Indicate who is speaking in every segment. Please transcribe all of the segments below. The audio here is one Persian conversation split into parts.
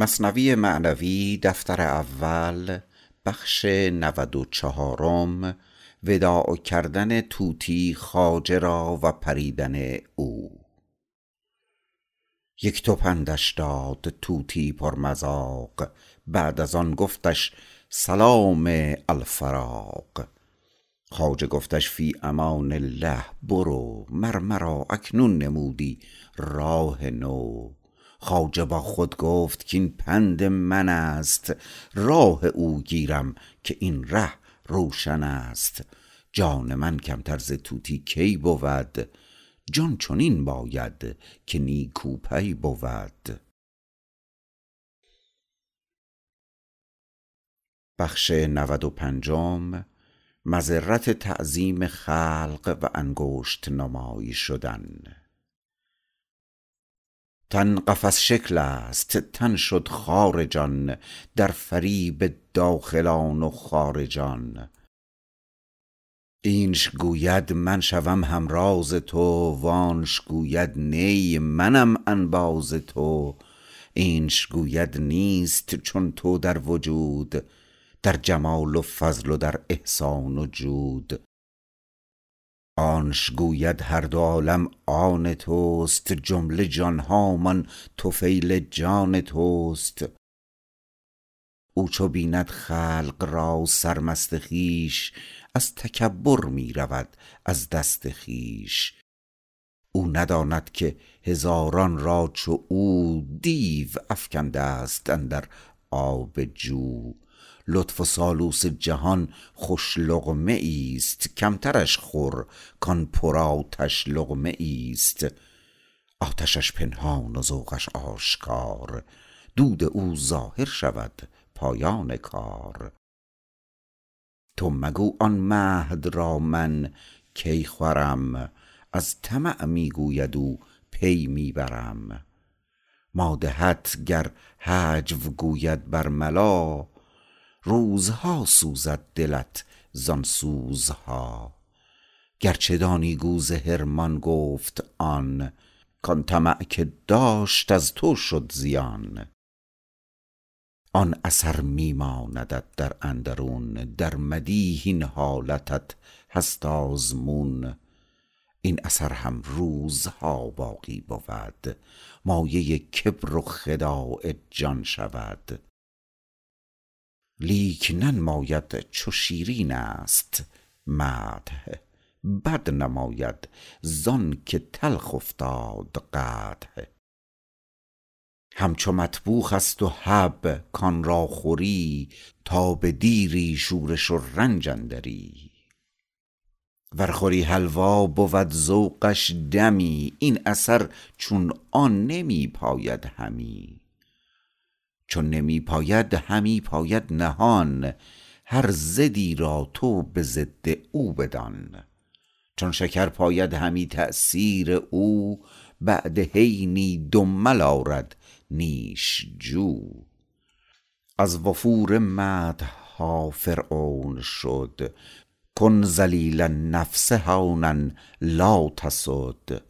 Speaker 1: مصنوی معنوی دفتر اول بخش نود و چهارم وداع کردن طوطی خواجه را و پریدن او. یک پندش داد طوطی پرمذاق بعد از آن گفتش سلام الفراق. خواجه گفتش فی امان الله برو مر مرا اکنون نمودی راه نو. خواجه با خود گفت کاین پند من است. راه او گیرم که این ره روشن است. جان من کمتر ز طوطی کی بود؟ جان چنین باید که نیکوپی بود. بخش نود و پنجم. مضرت تعظیم خلق و انگشت نمای شدن. تن قفس شکل است تن شد خار جان در فریب داخلان و خارجان. اینش گوید من شوم همراز تو وانش گوید نی منم انباز تو. اینش گوید نیست چون تو در وجود در جمال و فضل و در احسان و جود. آنش گوید هر دو عالم آن توست جمله جانهامان طفیل جان توست. او چو بیند خلق را سرمست خویش از تکبر می رود از دست خویش. او نداند که هزاران را چو او دیو افکنده است اندر آب جو. لطف و سالوس جهان خوش لقمه ایست کمترش خور کان پر آتش لقمه ایست. آتشش پنهان و ذوقش آشکار دود او ظاهر شود پایان کار. تو مگو آن مدح را من کی خورم؟ از طمع می گوید او پی می برم مادحت گر هجو گوید برملا روزها سوزد دلت زان سوزها. گرچه دانی گو ز حرمان گفت آن کان طمع که داشت از تو شد زیان. آن اثر می ماندت در اندرون در مدیح این حالتت هست آزمون. این اثر هم روزها باقی بود. مایه کبر و خداع جان شود. لیک ننماید چو شیرین است مدح. بد نماید زانکه تلخ افتاد قدح. همچو مطبوخ است و هب کان را خوری تا به دیری شورش و رنج اندری. ور خوری حلوا بود ذوقش دمی این اثر چون آن نمی پاید همی. چون نمی پاید همی پاید نهان. هر ضدی را تو به ضد او بدان. چون شکر پاید همی تأثیر او. بعد حینی دمل آرد نیش جو. از وفور مدحها فرعون شد. کن ذلیل النفس هونا لا تسد.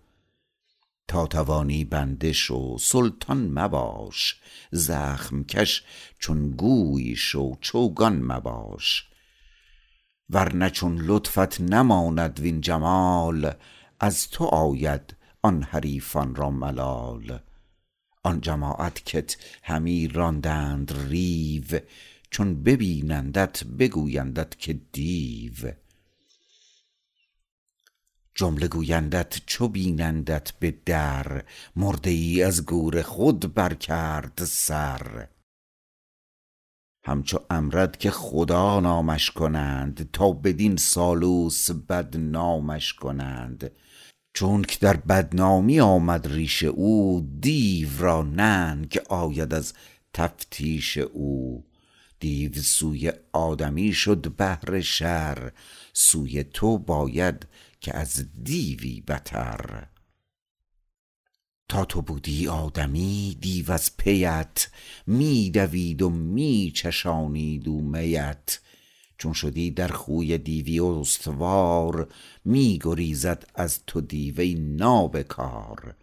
Speaker 1: تا توانی بنده شو سلطان مباش زخم کش چون گوی شو چوگان مباش. ورنه چون لطفت نماند وین جمال از تو آید آن حریفان را ملال. آن جماعت کت همی راندند ریو چون ببینندت بگویندت که دیو. جمله گویندت چو بینندت به در مرده ای از گور خود برکرد سر. همچو امرد که خدا نامش کنند تا بدین سالوس بدنامش کنند. چونک در بدنامی آمد ریش او دیو را ننگ آید از تفتیش او. دیو سوی آدمی شد بهر شر سوی تو باید که از دیوی بتر. تا تو بودی آدمی دیو از پیت می دوید و می چشانید او میت. چون شدی در خوی دیوی استوار می گریزد از تو دیو ای نابکار.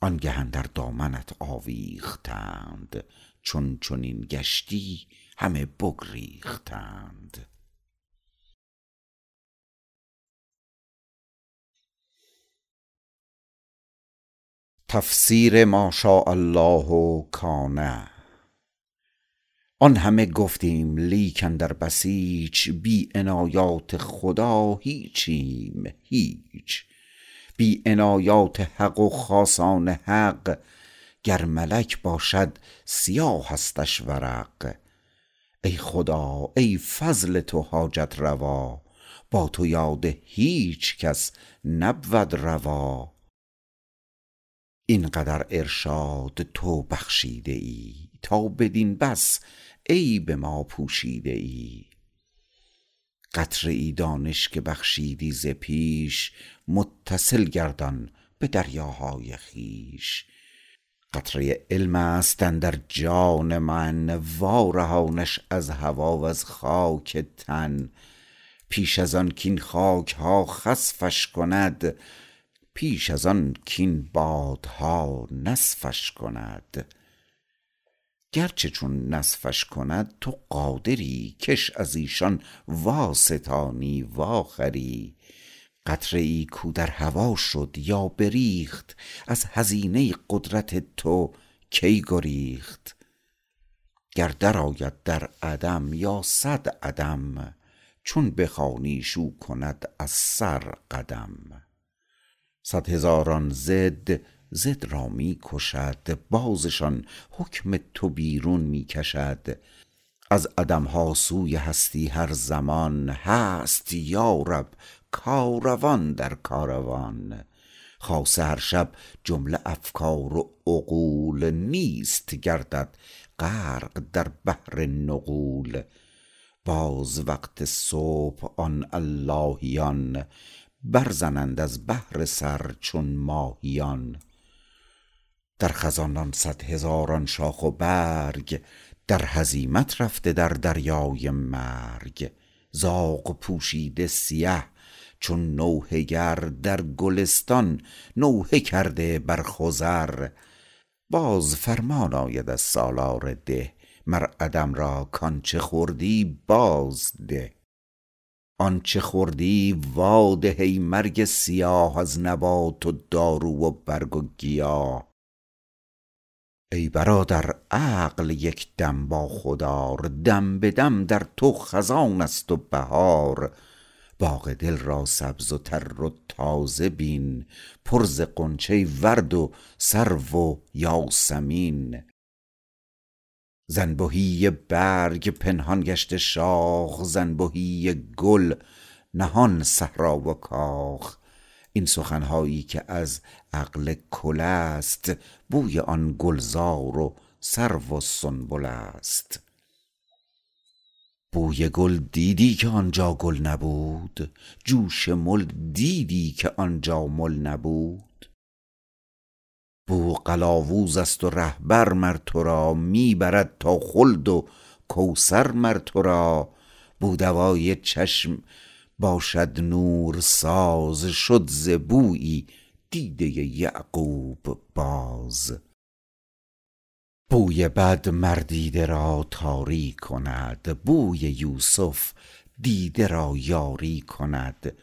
Speaker 1: آنگه در دامنت آویختند چون چنین گشتی همه بگریختند. تفسیر ما شاء الله کان آن همه گفتیم لیک اندر بسیچ بی عنایات خدا هیچیم هیچ. بی عنایات حق و خاصان حق گر ملک باشد سیاهستش ورق. ای خدا ای فضل تو حاجت روا با تو یاد هیچ کس نبود روا. این قدر ارشاد تو بخشیده ای تا بدین بس عیب ما پوشیده ای. قطره ای دانش که بخشیدی ز پیش متصل گردان به دریاهای خویش. قطره علم است اندر جان من وارهانش از هوا وز خاک تن. پیش از آن کاین خاک ها خسفش کند پیش از آن کاین بادها نسفش کند. گرچه چون نسفش کند تو قادری کش از ایشان واستانی واخری قطره ای کو در هوا شد یا بریخت از هزینه قدرت تو کی گریخت؟ گر درآید در عدم یا صد عدم چون بخوانیش او کند از سر قدم. صد هزاران ضد ضد را می کشد بازشان حکم تو بیرون می کشد از عدم ها سوی هستی هر زمان هست یا رب کاروان در کاروان. خاصه هر شب جمله افکار و عقول نیست گردد غرق در بحر نغول باز وقت صبح آن اللهیان برزنند از بهر سر چون ماهیان. در خزانان صد هزاران شاخ و برگ در هزیمت رفته در دریای مرگ. زاغ پوشیده سیه چون نوحه گر در گلستان نوحه کرده بر خضر. باز فرمان آید از سالار ده مر عدم را کانچه خوردی باز ده. آنچه خوردی وا ده ای مرگ سیاه از نبات و دارو و برگ و گیاه. ای برادر عقل یک دم با خودآر دم به دم در تو خزان است و بهار. باغ دل را سبز و تر و تازه بین پر ز غنچه ورد و سرو و یاسمین. زنبهی برگ پنهان گشته شاخ زنبهی گل نهان صحرا و کاخ. این سخن هایی که از عقل کل است بوی آن گلزار و سرو و سنبل است. بوی گل دیدی که آنجا گل نبود؟ جوش مل دیدی که آنجا مل نبود؟ بو قلاووز است و رهبر مر تو را می برد تا خلد و کوثر مر تو را. بو دوای چشم باشد نور ساز شد ز بویی دیده یعقوب باز. بوی بد مر دیده را تاری کند بوی یوسف دیده را یاری کند.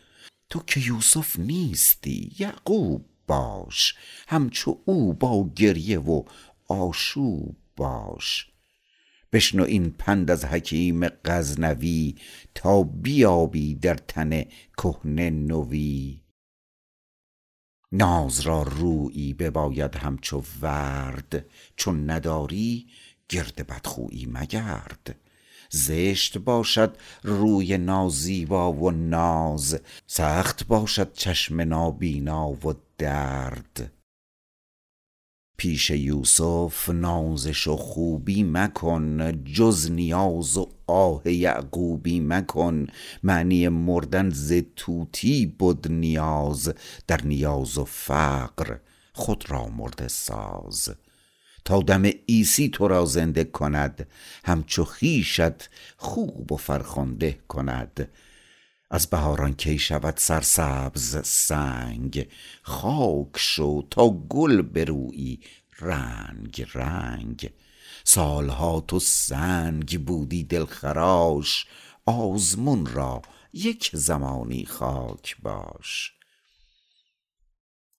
Speaker 1: تو که یوسف نیستی یعقوب باش همچو او با گریه و آشوب باش. بشنو این پند از حکیم غزنوی تا بیابی در تن کهنه نوی. ناز را رویی بباید همچو ورد چون نداری گرد بدخویی مگرد. زشت باشد روی نازیبا و ناز سخت باشد چشم نابینا و درد. پیش یوسف نازش و خوبی مکن جز نیاز و آه یعقوبی مکن. معنی مردن ز طوطی بد نیاز در نیاز و فقر خود را مرده ساز. تا دم عیسی تو را زنده کند همچو خویشت خوب و فرخنده کند. از بهاران کی شود سرسبز سنگ؟ خاک شو تا گل برویی رنگ رنگ. سالها تو سنگ بودی دلخراش آزمون را یک زمانی خاک باش.